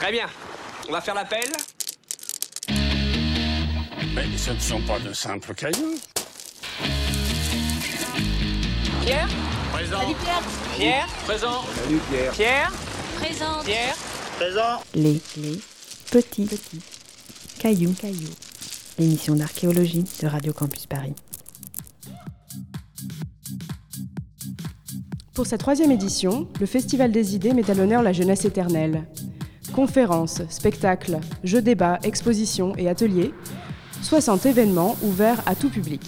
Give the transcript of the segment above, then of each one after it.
Très bien. On va faire l'appel. Mais ce ne sont pas de simples cailloux. Pierre Présent. Pierre Présent. Pierre Présente. Pierre Présent. Les, les petits, petits cailloux, cailloux. L'émission d'archéologie de Radio Campus Paris. Pour sa troisième édition, le Festival des idées met à l'honneur la jeunesse éternelle. Conférences, spectacles, jeux débats, expositions et ateliers, 60 événements ouverts à tout public.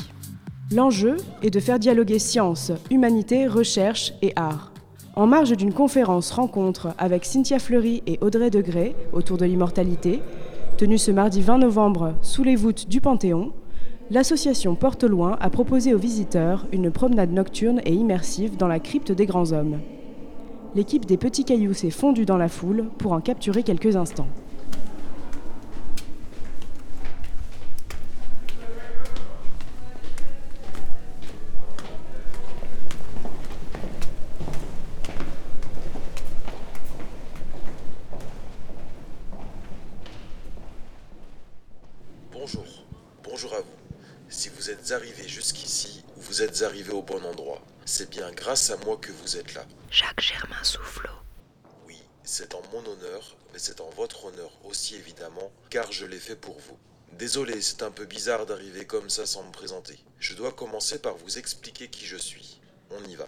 L'enjeu est de faire dialoguer science, humanité, recherche et art. En marge d'une conférence rencontre avec Cynthia Fleury et Audrey Degré autour de l'immortalité, tenue ce mardi 20 novembre sous les voûtes du Panthéon, l'association Porte Loin a proposé aux visiteurs une promenade nocturne et immersive dans la crypte des grands hommes. L'équipe des Petits Cailloux s'est fondue dans la foule pour en capturer quelques instants. Grâce à moi que vous êtes là. Jacques Germain Soufflot. Oui, c'est en mon honneur, mais c'est en votre honneur aussi évidemment, car je l'ai fait pour vous. Désolé, c'est un peu bizarre d'arriver comme ça sans me présenter. Je dois commencer par vous expliquer qui je suis. On y va.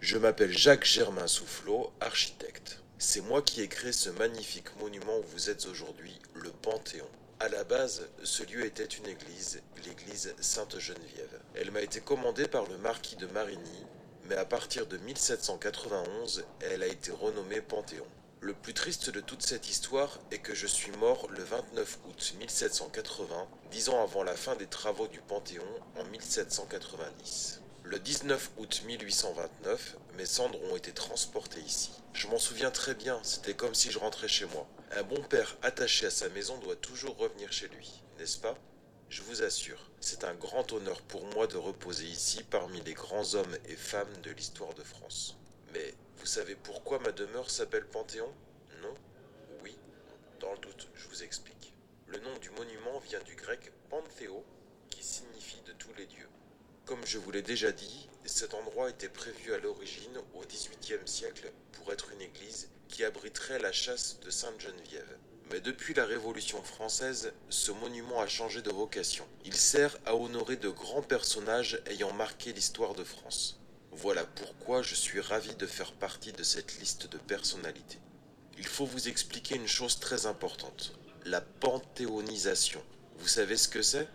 Je m'appelle Jacques Germain Soufflot, architecte. C'est moi qui ai créé ce magnifique monument où vous êtes aujourd'hui, le Panthéon. À la base, ce lieu était une église, l'église Sainte-Geneviève. Elle m'a été commandée par le marquis de Marigny, mais à partir de 1791, elle a été renommée Panthéon. Le plus triste de toute cette histoire est que je suis mort le 29 août 1780, dix ans avant la fin des travaux du Panthéon en 1790. Le 19 août 1829, mes cendres ont été transportées ici. Je m'en souviens très bien, c'était comme si je rentrais chez moi. Un bon père attaché à sa maison doit toujours revenir chez lui, n'est-ce pas? Je vous assure, c'est un grand honneur pour moi de reposer ici parmi les grands hommes et femmes de l'histoire de France. Mais vous savez pourquoi ma demeure s'appelle Panthéon? Non? Oui? Dans le doute, je vous explique. Le nom du monument vient du grec panthéo, qui signifie de tous les dieux. Comme je vous l'ai déjà dit, cet endroit était prévu à l'origine au XVIIIe siècle pour être une église qui abriterait la chasse de Sainte-Geneviève. Mais depuis la Révolution française, ce monument a changé de vocation. Il sert à honorer de grands personnages ayant marqué l'histoire de France. Voilà pourquoi je suis ravi de faire partie de cette liste de personnalités. Il faut vous expliquer une chose très importante, la panthéonisation. Vous savez ce que c'est?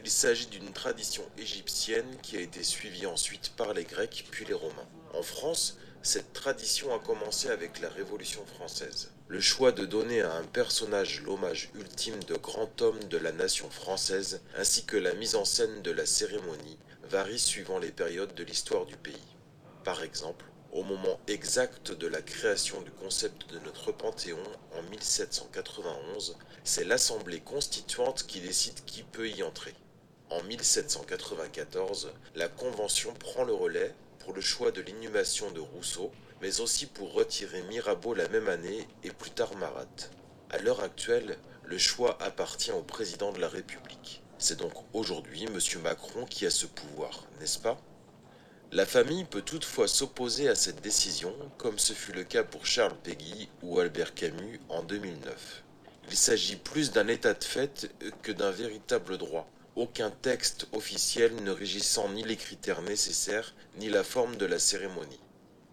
Il s'agit d'une tradition égyptienne qui a été suivie ensuite par les Grecs puis les Romains. En France, cette tradition a commencé avec la Révolution française. Le choix de donner à un personnage l'hommage ultime de grand homme de la nation française, ainsi que la mise en scène de la cérémonie, varie suivant les périodes de l'histoire du pays. Par exemple, au moment exact de la création du concept de notre Panthéon en 1791, c'est l'Assemblée constituante qui décide qui peut y entrer. En 1794, la Convention prend le relais pour le choix de l'inhumation de Rousseau, mais aussi pour retirer Mirabeau la même année et plus tard Marat. À l'heure actuelle, le choix appartient au président de la République. C'est donc aujourd'hui M. Macron qui a ce pouvoir, n'est-ce pas? La famille peut toutefois s'opposer à cette décision, comme ce fut le cas pour Charles Péguy ou Albert Camus en 2009. Il s'agit plus d'un état de fait que d'un véritable droit aucun texte officiel ne régissant ni les critères nécessaires ni la forme de la cérémonie.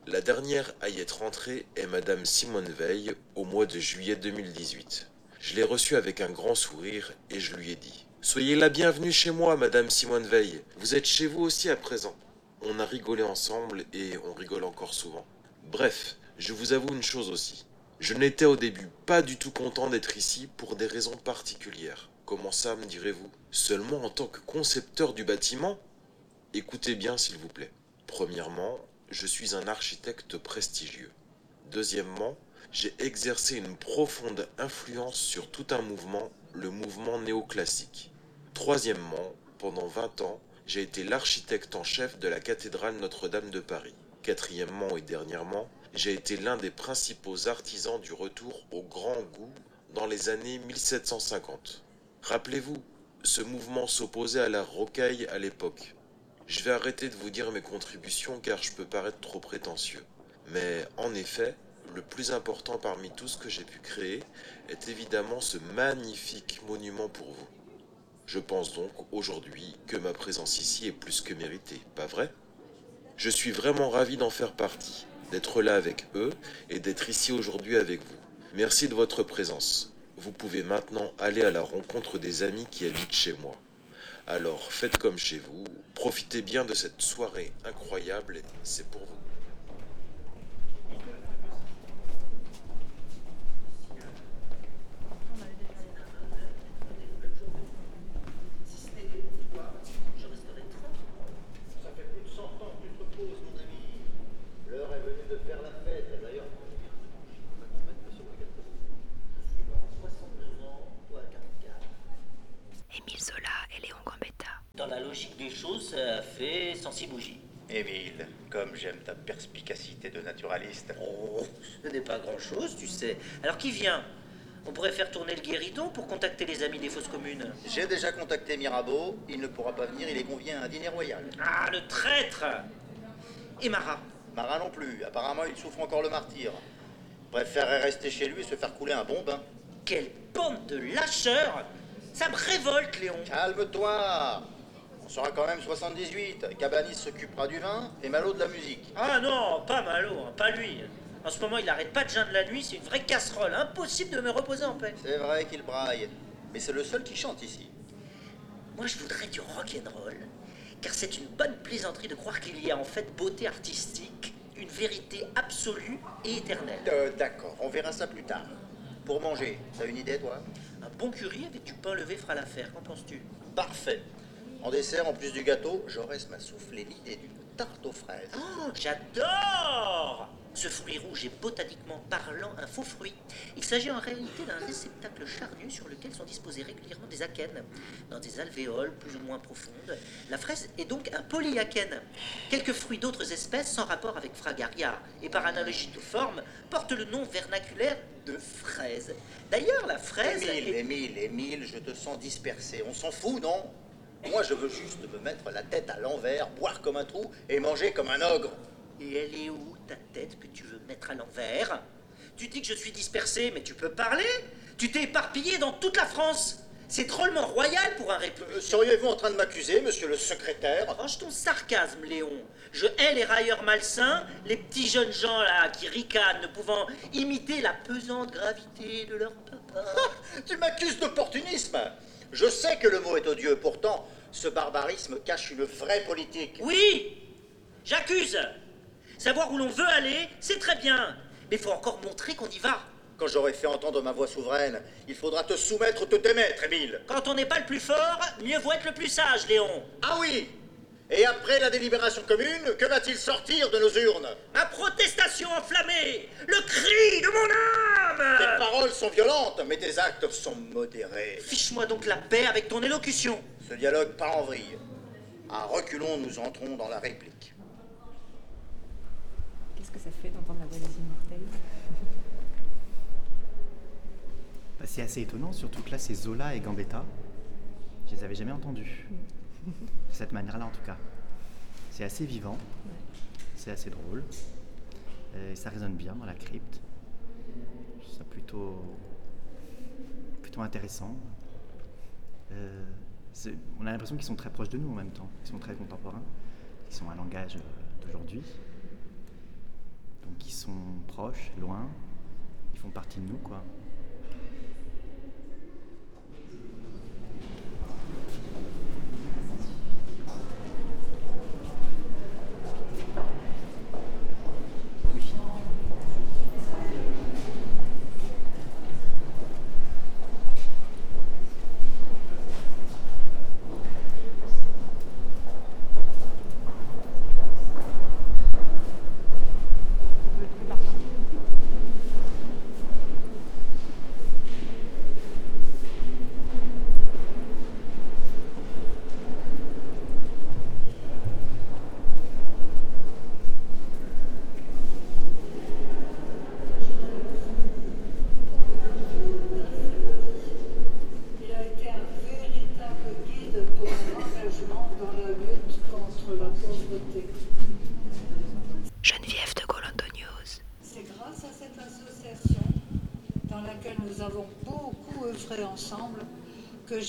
La dernière à y être entrée est Madame Simone Veil au mois de juillet 2018. Je l'ai reçue avec un grand sourire et je lui ai dit Soyez la bienvenue chez moi, Madame Simone Veil. Vous êtes chez vous aussi à présent. On a rigolé ensemble et on rigole encore souvent. Bref, je vous avoue une chose aussi. Je n'étais au début pas du tout content d'être ici pour des raisons particulières. Comment ça, me direz-vous? Seulement en tant que concepteur du bâtiment? Écoutez bien, s'il vous plaît. Premièrement, je suis un architecte prestigieux. Deuxièmement, j'ai exercé une profonde influence sur tout un mouvement, le mouvement néoclassique. Troisièmement, pendant 20 ans, j'ai été l'architecte en chef de la cathédrale Notre-Dame de Paris. Quatrièmement et dernièrement, J'ai été l'un des principaux artisans du retour au grand goût dans les années 1750. Rappelez-vous, ce mouvement s'opposait à la rocaille à l'époque. Je vais arrêter de vous dire mes contributions car je peux paraître trop prétentieux. Mais en effet, le plus important parmi tout ce que j'ai pu créer est évidemment ce magnifique monument pour vous. Je pense donc aujourd'hui que ma présence ici est plus que méritée, pas vrai? Je suis vraiment ravi d'en faire partie, d'être là avec eux et d'être ici aujourd'hui avec vous. Merci de votre présence. Vous pouvez maintenant aller à la rencontre des amis qui habitent chez moi. Alors faites comme chez vous, profitez bien de cette soirée incroyable c'est pour vous. Émile Zola et Léon Gambetta. Dans la logique des choses, ça 106 bougies. Émile, comme j'aime ta perspicacité de naturaliste. Oh, ce n'est pas grand-chose, tu sais. Alors qui vient? On pourrait faire tourner le guéridon pour contacter les amis des fosses communes. J'ai déjà contacté Mirabeau, il ne pourra pas venir, il est convié à un dîner royal. Ah, le traître Et Marat? Marat non plus, apparemment il souffre encore le martyr. Préférerait rester chez lui et se faire couler un bon bain. Quelle bande de lâcheurs Ça me révolte, Léon Calme-toi On sera quand même 78. Cabanis s'occupera du vin et Malo de la musique. Ah non, pas Malo, hein, pas lui. En ce moment, il arrête pas de geindre la nuit, c'est une vraie casserole. Impossible de me reposer en paix. C'est vrai qu'il braille, mais c'est le seul qui chante ici. Moi, je voudrais du rock'n'roll, car c'est une bonne plaisanterie de croire qu'il y a en fait beauté artistique, une vérité absolue et éternelle. Euh, D'accord, on verra ça plus tard. Pour manger, t'as une idée toi? Un bon curry avec du pain levé fera l'affaire, qu'en penses-tu? Parfait. En dessert, en plus du gâteau, Jaurès m'a soufflé l'idée d'une tarte aux fraises. Oh, j'adore Ce fruit rouge est botaniquement parlant un faux fruit. Il s'agit en réalité d'un réceptacle charnu sur lequel sont disposés régulièrement des akènes, dans des alvéoles plus ou moins profondes. La fraise est donc un polyakène. Quelques fruits d'autres espèces sans rapport avec Fragaria, et par analogie de forme, portent le nom vernaculaire de fraise. D'ailleurs, la fraise... Émile, est- Émile, Émile, je te sens dispersé. On s'en fout, non? Moi, je veux juste me mettre la tête à l'envers, boire comme un trou et manger comme un ogre. Et elle est où ta tête que tu veux mettre à l'envers? Tu dis que je suis dispersé, mais tu peux parler? Tu t'es éparpillé dans toute la France C'est drôlement royal pour un Euh, républicain. Seriez-vous en train de m'accuser, monsieur le secrétaire? Range ton sarcasme, Léon. Je hais les railleurs malsains, les petits jeunes gens là qui ricanent, ne pouvant imiter la pesante gravité de leur papa. Tu m'accuses d'opportunisme Je sais que le mot est odieux, pourtant, ce barbarisme cache une vraie politique. Oui J'accuse Savoir où l'on veut aller, c'est très bien. Mais faut encore montrer qu'on y va. Quand j'aurai fait entendre ma voix souveraine, il faudra te soumettre ou te démettre, Émile. Quand on n'est pas le plus fort, mieux vaut être le plus sage, Léon. Ah oui Et après la délibération commune, que va-t-il sortir de nos urnes Ma protestation enflammée Le cri de mon Tes âme paroles sont violentes, mais tes actes sont modérés. Fiche-moi donc la paix avec ton élocution. Ce dialogue part en vrille. À reculons, nous entrons dans la réplique. Qu'est-ce que ça fait d'entendre la voix des immortels Bah, c'est assez étonnant, surtout que là, c'est Zola et Gambetta. Je les avais jamais entendus. De cette manière-là, en tout cas. C'est assez vivant. C'est assez drôle. Et ça résonne bien dans la crypte. Ça plutôt, plutôt intéressant. Euh, c'est- on a l'impression qu'ils sont très proches de nous en même temps. Ils sont très contemporains. Ils sont un langage euh, d'aujourd'hui. Donc ils sont proches, loin. Ils font partie de nous, quoi.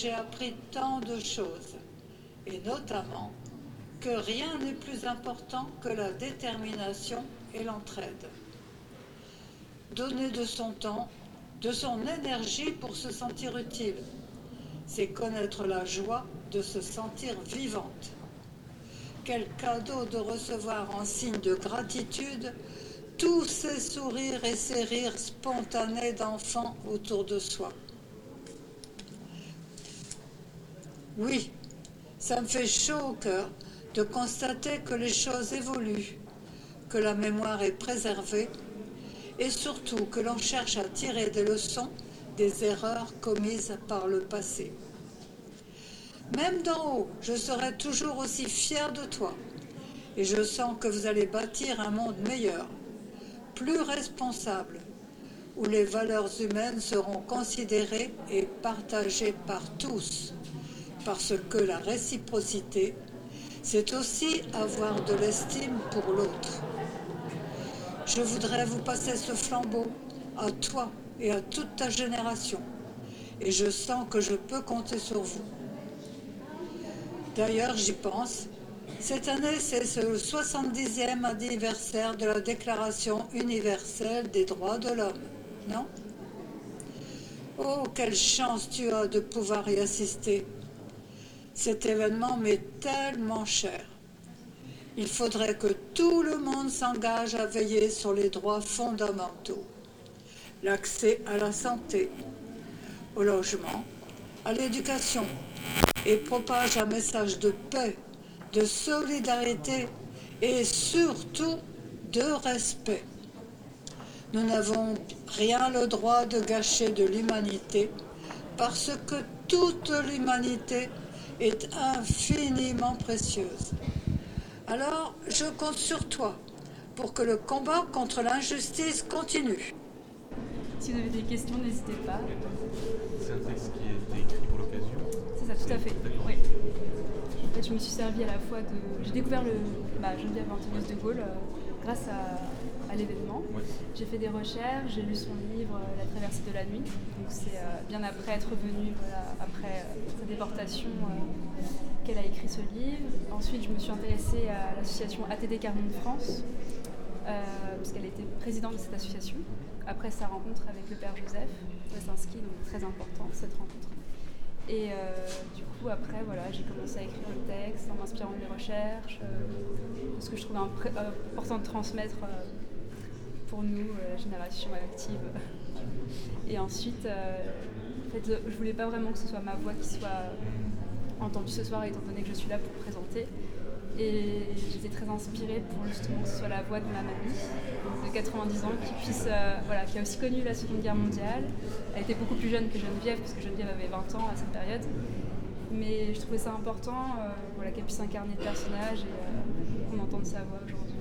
J'ai appris tant de choses, et notamment que rien n'est plus important que la détermination et l'entraide. Donner de son temps, de son énergie pour se sentir utile, c'est connaître la joie de se sentir vivante. Quel cadeau de recevoir en signe de gratitude tous ces sourires et ces rires spontanés d'enfants autour de soi. Oui, ça me fait chaud au cœur de constater que les choses évoluent, que la mémoire est préservée et surtout que l'on cherche à tirer des leçons des erreurs commises par le passé. Même d'en haut, je serai toujours aussi fier de toi et je sens que vous allez bâtir un monde meilleur, plus responsable, où les valeurs humaines seront considérées et partagées par tous, parce que la réciprocité, c'est aussi avoir de l'estime pour l'autre. Je voudrais vous passer ce flambeau à toi et à toute ta génération, et je sens que je peux compter sur vous. D'ailleurs, j'y pense, cette année, c'est le 70e anniversaire de la Déclaration universelle des droits de l'homme, non? Oh, quelle chance tu as de pouvoir y assister. Cet événement m'est tellement cher. Il faudrait que tout le monde s'engage à veiller sur les droits fondamentaux. L'accès à la santé, au logement, à l'éducation et propage un message de paix de solidarité et surtout de respect. Nous n'avons rien le droit de gâcher de l'humanité parce que toute l'humanité est infiniment précieuse. Alors, je compte sur toi pour que le combat contre l'injustice continue. Si vous avez des questions, n'hésitez pas. C'est un texte qui a été écrit pour l'occasion C'est ça, tout à fait. Oui je me suis servi à la fois de. J'ai découvert le, bah, Geneviève Antonis de Gaulle euh, grâce à, l'événement. J'ai fait des recherches, j'ai lu son livre euh, La traversée de la nuit. Donc c'est euh, bien après être venue, après sa déportation, qu'elle a écrit ce livre. Ensuite, je me suis intéressée à l'association ATD Carmon de France, puisqu'elle était présidente de cette association. Après sa rencontre avec le père Joseph Wesinski, donc très important cette rencontre. Et euh, du coup, après, voilà, j'ai commencé à écrire le texte en m'inspirant de mes recherches, euh, ce que je trouvais euh, important de transmettre pour nous, la génération active. Et ensuite, en fait, je voulais pas vraiment que ce soit ma voix qui soit entendue ce soir, étant donné que je suis là pour présenter. Et j'étais très inspirée pour justement que ce soit la voix de ma mamie de 90 ans qui puisse, euh, voilà, qui a aussi connu la Seconde Guerre mondiale. Elle était beaucoup plus jeune que Geneviève, parce que Geneviève avait 20 ans à cette période. Mais je trouvais ça important euh, voilà, qu'elle puisse incarner le personnage et euh, qu'on entende sa voix aujourd'hui.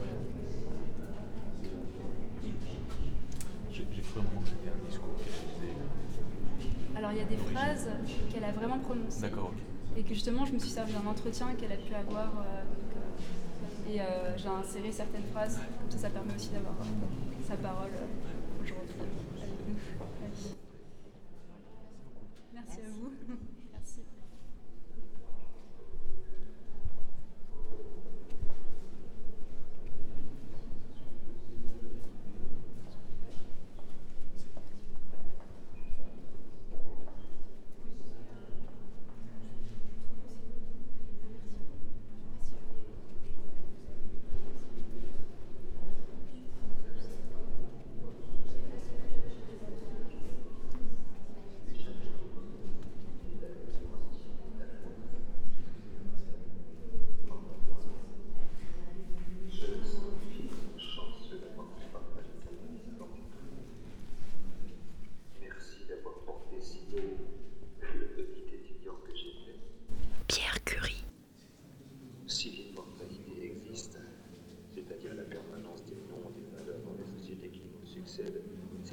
J'ai cru un moment que c'était un discours qu'elle faisait. Alors il y a des phrases qu'elle a vraiment prononcées. D'accord, ok. Et que justement, je me suis servi d'un entretien qu'elle a pu avoir. et j'ai inséré certaines phrases, comme ça, ça permet aussi d'avoir sa parole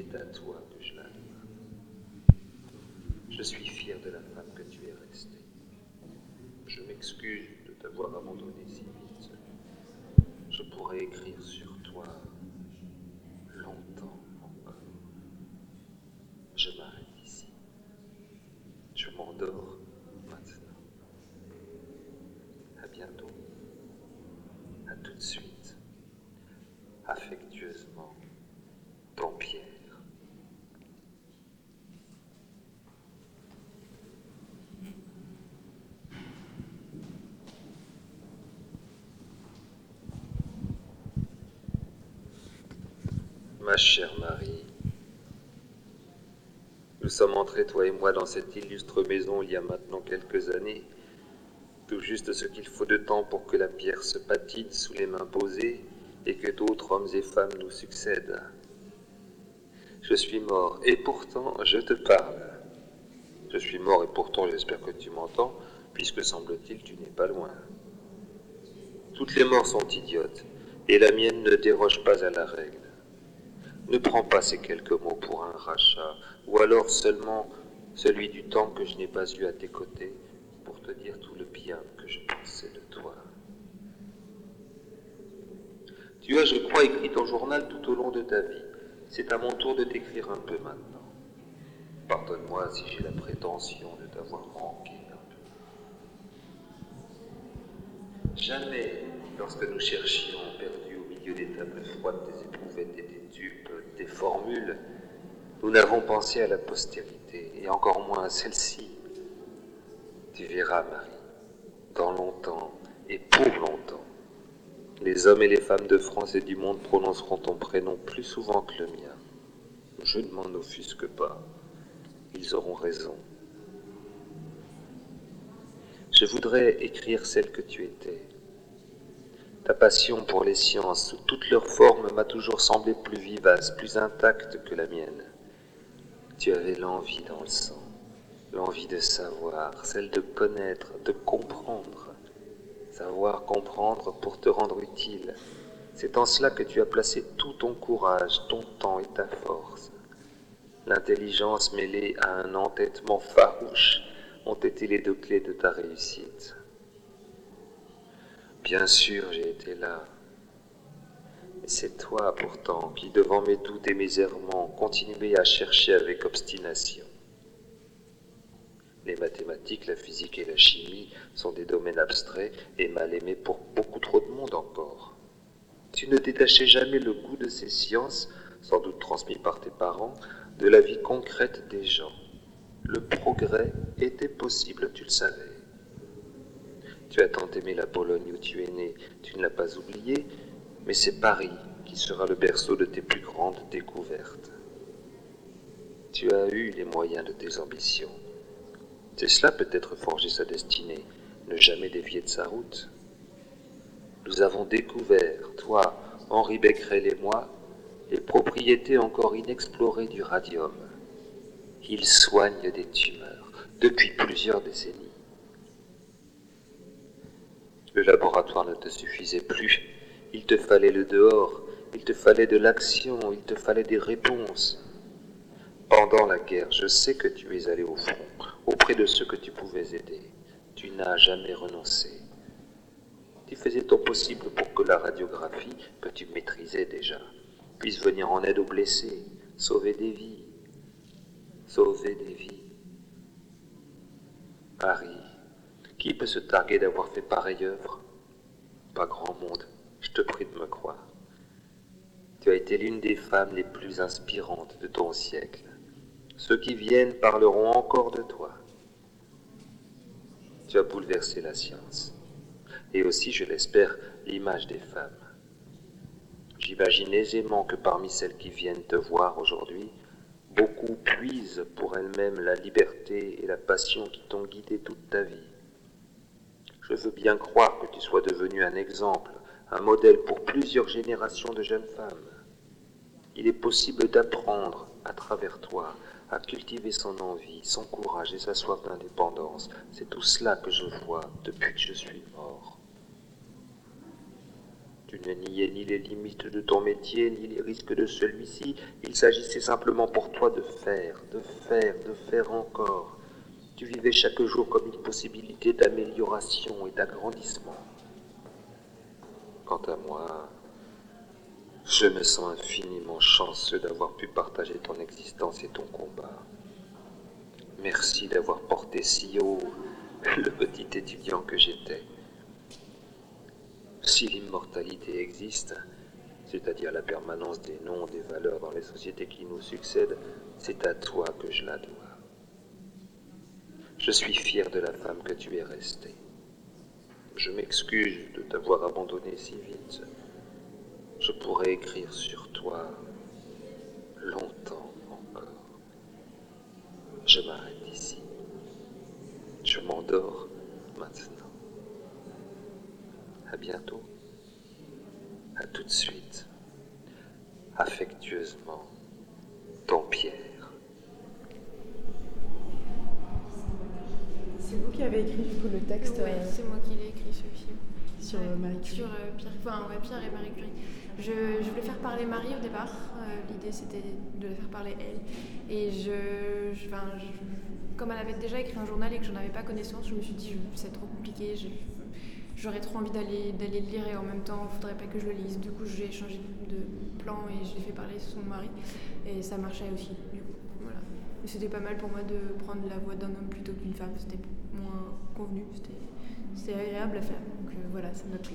c'est à toi que je la. Je suis fier de la femme que tu es restée. Je m'excuse de t'avoir abandonné si vite. Je pourrais écrire sur toi Ma chère Marie, nous sommes entrés, toi et moi, dans cette illustre maison il y a maintenant quelques années. Tout juste ce qu'il faut de temps pour que la pierre se patine sous les mains posées et que d'autres hommes et femmes nous succèdent. Je suis mort et pourtant je te parle. Je suis mort et pourtant j'espère que tu m'entends, puisque semble-t-il tu n'es pas loin. Toutes les morts sont idiotes, et la mienne ne déroge pas à la règle. Ne prends pas ces quelques mots pour un rachat, ou alors seulement celui du temps que je n'ai pas eu à tes côtés pour te dire tout le bien que je pensais de toi. Tu as, je crois, écrit ton journal tout au long de ta vie. C'est à mon tour de t'écrire un peu maintenant. Pardonne-moi si j'ai la prétention de t'avoir manqué un peu. Jamais, lorsque nous cherchions perdus au milieu des tables froides, des éprouvettes et des tubes, des formules, nous n'avons pensé à la postérité, et encore moins à celle-ci. Tu verras, Marie, dans longtemps et pour longtemps, les hommes et les femmes de France et du monde prononceront ton prénom plus souvent que le mien. Je ne m'en offusque pas. Ils auront raison. Je voudrais écrire celle que tu étais. Ta passion pour les sciences, sous toutes leurs formes, m'a toujours semblé plus vivace, plus intacte que la mienne. Tu avais l'envie dans le sang, l'envie de savoir, celle de connaître, de comprendre. Savoir comprendre pour te rendre utile. C'est en cela que tu as placé tout ton courage, ton temps et ta force. L'intelligence mêlée à un entêtement farouche ont été les deux clés de ta réussite. Bien sûr, j'ai été là. Mais c'est toi pourtant qui, devant mes doutes et mes errements, continuais à chercher avec obstination. Les mathématiques, la physique et la chimie sont des domaines abstraits et mal aimés pour beaucoup trop de monde encore. Tu ne détachais jamais le goût de ces sciences, sans doute transmis par tes parents, de la vie concrète des gens. Le progrès était possible, tu le savais. Tu as tant aimé la Pologne où tu es né, tu ne l'as pas oublié, mais c'est Paris qui sera le berceau de tes plus grandes découvertes. Tu as eu les moyens de tes ambitions. C'est cela peut-être forger sa destinée, ne jamais dévier de sa route. Nous avons découvert, toi, Henri Becquerel et moi, les propriétés encore inexplorées du radium. Il soigne des tumeurs depuis plusieurs décennies. Le laboratoire ne te suffisait plus. Il te fallait le dehors, il te fallait de l'action, il te fallait des réponses. Pendant la guerre, je sais que tu es allé au front, auprès de ceux que tu pouvais aider. Tu n'as jamais renoncé. Tu faisais ton possible pour que la radiographie, que tu maîtrisais déjà, puisse venir en aide aux blessés, sauver des vies. Sauver des vies. Paris, qui peut se targuer d'avoir fait pareille œuvre Pas grand monde, je te prie de me croire. Tu as été l'une des femmes les plus inspirantes de ton siècle. Ceux qui viennent parleront encore de toi. Tu as bouleversé la science, et aussi, je l'espère, l'image des femmes. J'imagine aisément que parmi celles qui viennent te voir aujourd'hui, beaucoup puisent pour elles-mêmes la liberté et la passion qui t'ont guidé toute ta vie. Je veux bien croire que tu sois devenu un exemple, un modèle pour plusieurs générations de jeunes femmes. Il est possible d'apprendre à travers toi à cultiver son envie, son courage et sa soif d'indépendance. C'est tout cela que je vois depuis que je suis mort. Tu ne niais ni les limites de ton métier, ni les risques de celui-ci. Il s'agissait simplement pour toi de faire, de faire, de faire encore. Tu vivais chaque jour comme une possibilité d'amélioration et d'agrandissement. Quant à moi, je me sens infiniment chanceux d'avoir pu partager ton existence et ton combat. d'avoir porté si haut le petit étudiant que j'étais. Si l'immortalité existe, c'est-à-dire la permanence des noms, des valeurs dans les sociétés qui nous succèdent, c'est à toi que je la dois. Je suis fier de la femme que tu es restée. Je m'excuse de t'avoir abandonné si vite. Je pourrais écrire sur toi longtemps encore. Je m'arrête ici. Je m'endors maintenant. À bientôt. À tout de suite. Affectueusement, ton Pierre. C'est vous qui avez écrit du coup le texte Ouais, euh, c'est moi qui l'ai écrit ce film. sur Ouais, euh, Marie Curie. Sur euh, Pierre, enfin, ouais, Pierre et Marie Curie. Je, voulais faire parler Marie au départ. Euh, L'idée c'était de la faire parler elle. Et je, enfin, comme elle avait déjà écrit un journal et que j'en avais pas connaissance, je me suis dit c'est trop compliqué. J'aurais trop envie d'aller le lire et en même temps il faudrait pas que je le lise. Du coup j'ai changé de plan et je l'ai fait parler son mari et ça marchait aussi. Voilà. C'était pas mal pour moi de prendre la voix d'un homme plutôt que d'une femme. C'était moins convenu. C'était agréable à faire. Donc euh, voilà, ça m'a plu.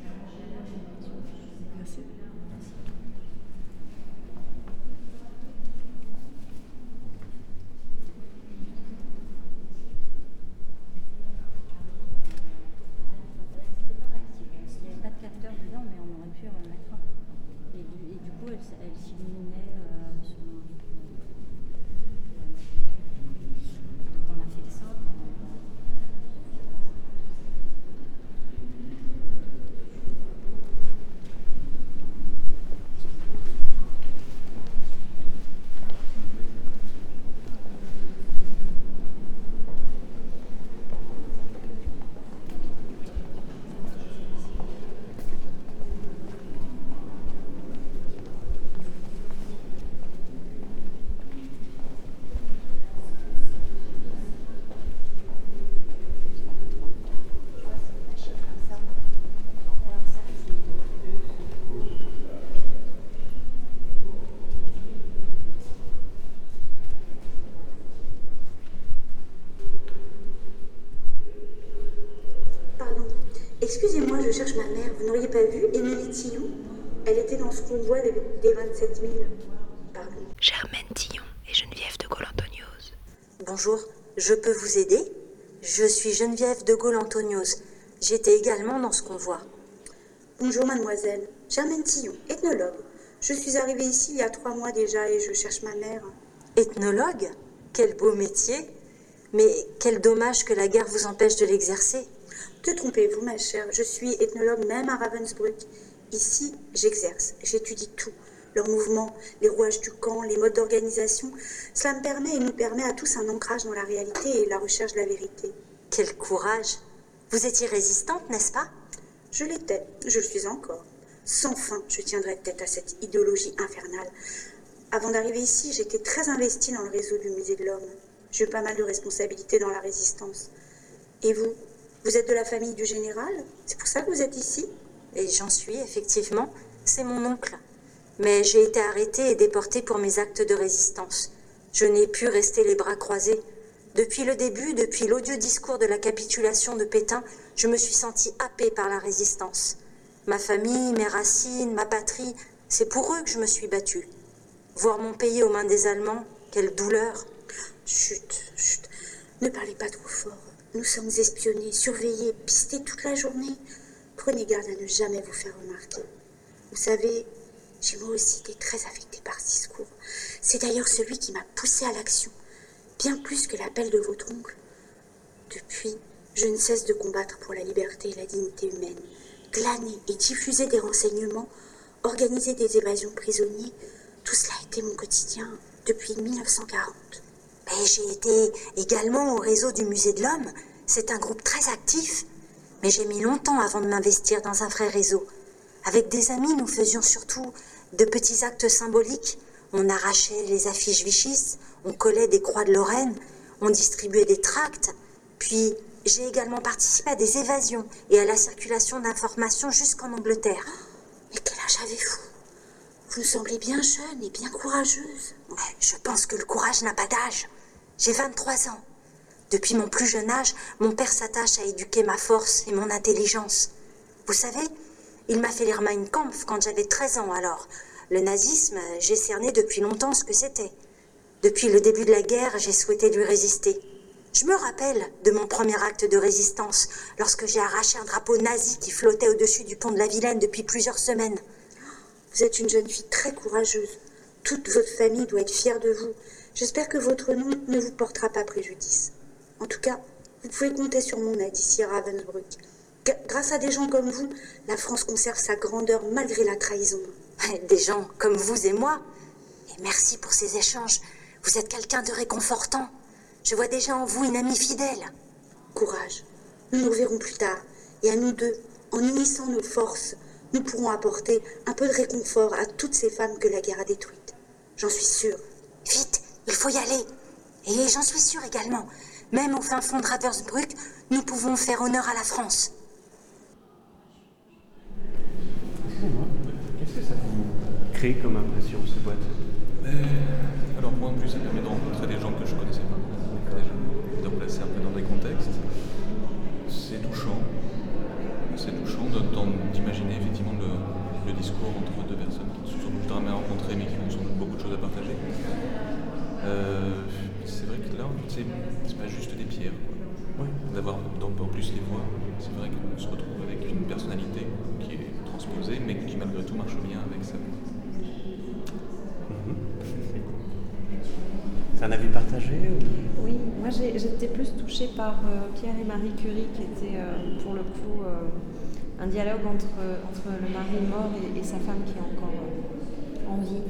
je cherche ma mère. Vous n'auriez pas vu Émilie Tillou? Elle était dans ce convoi des, des 27 000. Pardon. Germaine Tillon et Geneviève de Gaulle-Antoniose. Bonjour, je peux vous aider? Je suis Geneviève de Gaulle-Antoniose. J'étais également dans ce convoi. Bonjour mademoiselle, Germaine Tillon, ethnologue. Je suis arrivée ici il y a trois mois déjà et je cherche ma mère. Ethnologue? Quel beau métier Mais quel dommage que la guerre vous empêche de l'exercer. Te trompez-vous ma chère, je suis ethnologue même à Ravensbrück. Ici, j'exerce, j'étudie tout. Leurs mouvements, les rouages du camp, les modes d'organisation. Cela me permet et nous permet à tous un ancrage dans la réalité et la recherche de la vérité. Quel courage Vous étiez résistante, n'est-ce pas? Je l'étais, je le suis encore. Sans fin, je tiendrai tête à cette idéologie infernale. Avant d'arriver ici, j'étais très investie dans le réseau du Musée de l'Homme. J'ai eu pas mal de responsabilités dans la résistance. Et vous? Vous êtes de la famille du général C'est pour ça que vous êtes ici Et j'en suis, effectivement. C'est mon oncle. Mais j'ai été arrêtée et déportée pour mes actes de résistance. Je n'ai pu rester les bras croisés. Depuis le début, depuis l'odieux discours de la capitulation de Pétain, je me suis sentie happée par la résistance. Ma famille, mes racines, ma patrie, c'est pour eux que je me suis battue. Voir mon pays aux mains des Allemands, quelle douleur. Chut, chut, ne parlez pas trop fort. Nous sommes espionnés, surveillés, pistés toute la journée. Prenez garde à ne jamais vous faire remarquer. Vous savez, j'ai moi aussi été très affectée par ce discours. C'est d'ailleurs celui qui m'a poussée à l'action, bien plus que l'appel de votre oncle. Depuis, je ne cesse de combattre pour la liberté et la dignité humaine, glaner et diffuser des renseignements, organiser des évasions prisonniers, tout cela a été mon quotidien depuis 1940. J'ai été également au réseau du Musée de l'Homme. C'est un groupe très actif. Mais j'ai mis longtemps avant de m'investir dans un vrai réseau. Avec des amis, nous faisions surtout de petits actes symboliques. On arrachait les affiches Vichy, on collait des croix de Lorraine, on distribuait des tracts. Puis j'ai également participé à des évasions et à la circulation d'informations jusqu'en Angleterre. Mais quel âge avez-vous? Vous semblez bien jeune et bien courageuse. Je pense que le courage n'a pas d'âge. J'ai 23 ans. Depuis mon plus jeune âge, mon père s'attache à éduquer ma force et mon intelligence. Vous savez, il m'a fait lire Kampf quand j'avais 13 ans alors. Le nazisme, j'ai cerné depuis longtemps ce que c'était. Depuis le début de la guerre, j'ai souhaité lui résister. Je me rappelle de mon premier acte de résistance lorsque j'ai arraché un drapeau nazi qui flottait au-dessus du pont de la Vilaine depuis plusieurs semaines. Vous êtes une jeune fille très courageuse. Toute votre famille doit être fière de vous. J'espère que votre nom ne vous portera pas préjudice. En tout cas, vous pouvez compter sur mon aide ici à Ravensbrück. Grâce à des gens comme vous, la France conserve sa grandeur malgré la trahison. Des gens comme vous et moi. Et merci pour ces échanges. Vous êtes quelqu'un de réconfortant. Je vois déjà en vous une amie fidèle. Courage. Nous nous reverrons plus tard. Et à nous deux, en unissant nos forces, nous pourrons apporter un peu de réconfort à toutes ces femmes que la guerre a détruites. J'en suis sûre. Vite, il faut y aller. Et j'en suis sûre également. Même au fin fond de Ravensbrück, nous pouvons faire honneur à la France. Qu'est-ce que ça crée comme impression, cette boîte? Alors moi en plus ça permet de rencontrer des gens que je connaissais pas, déjà, de replacer un peu dans des contextes. C'est touchant, c'est touchant d'imaginer effectivement le, le, discours entre deux personnes qui ne se sont jamais rencontrées mais qui ont sans doute beaucoup de choses à partager. Euh, c'est vrai que là, c'est pas juste des pierres. D'avoir en plus les voix, c'est vrai qu'on se retrouve avec une personnalité qui est transposée mais qui malgré tout marche bien avec sa voix. C'est un avis partagé Oui, moi j'étais plus touchée par euh, Pierre et Marie Curie, qui était euh, pour le coup euh, un dialogue entre, entre le mari mort et, et sa femme qui est encore en vie.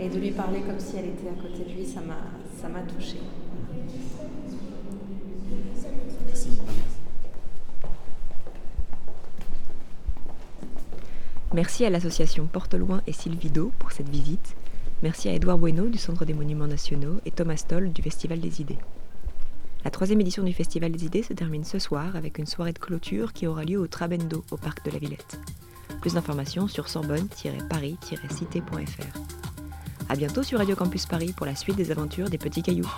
Et de lui parler comme si elle était à côté de lui, ça m'a touchée. Merci. Merci à l'association Porte Loin et Sylvido pour cette visite. Merci à Édouard Bueno du Centre des Monuments Nationaux et Thomas Stoll du Festival des Idées. La troisième édition du Festival des Idées se termine ce soir avec une soirée de clôture qui aura lieu au Trabendo au Parc de la Villette. Plus d'informations sur sorbonne-paris-cité.fr. A bientôt sur Radio Campus Paris pour la suite des aventures des petits cailloux.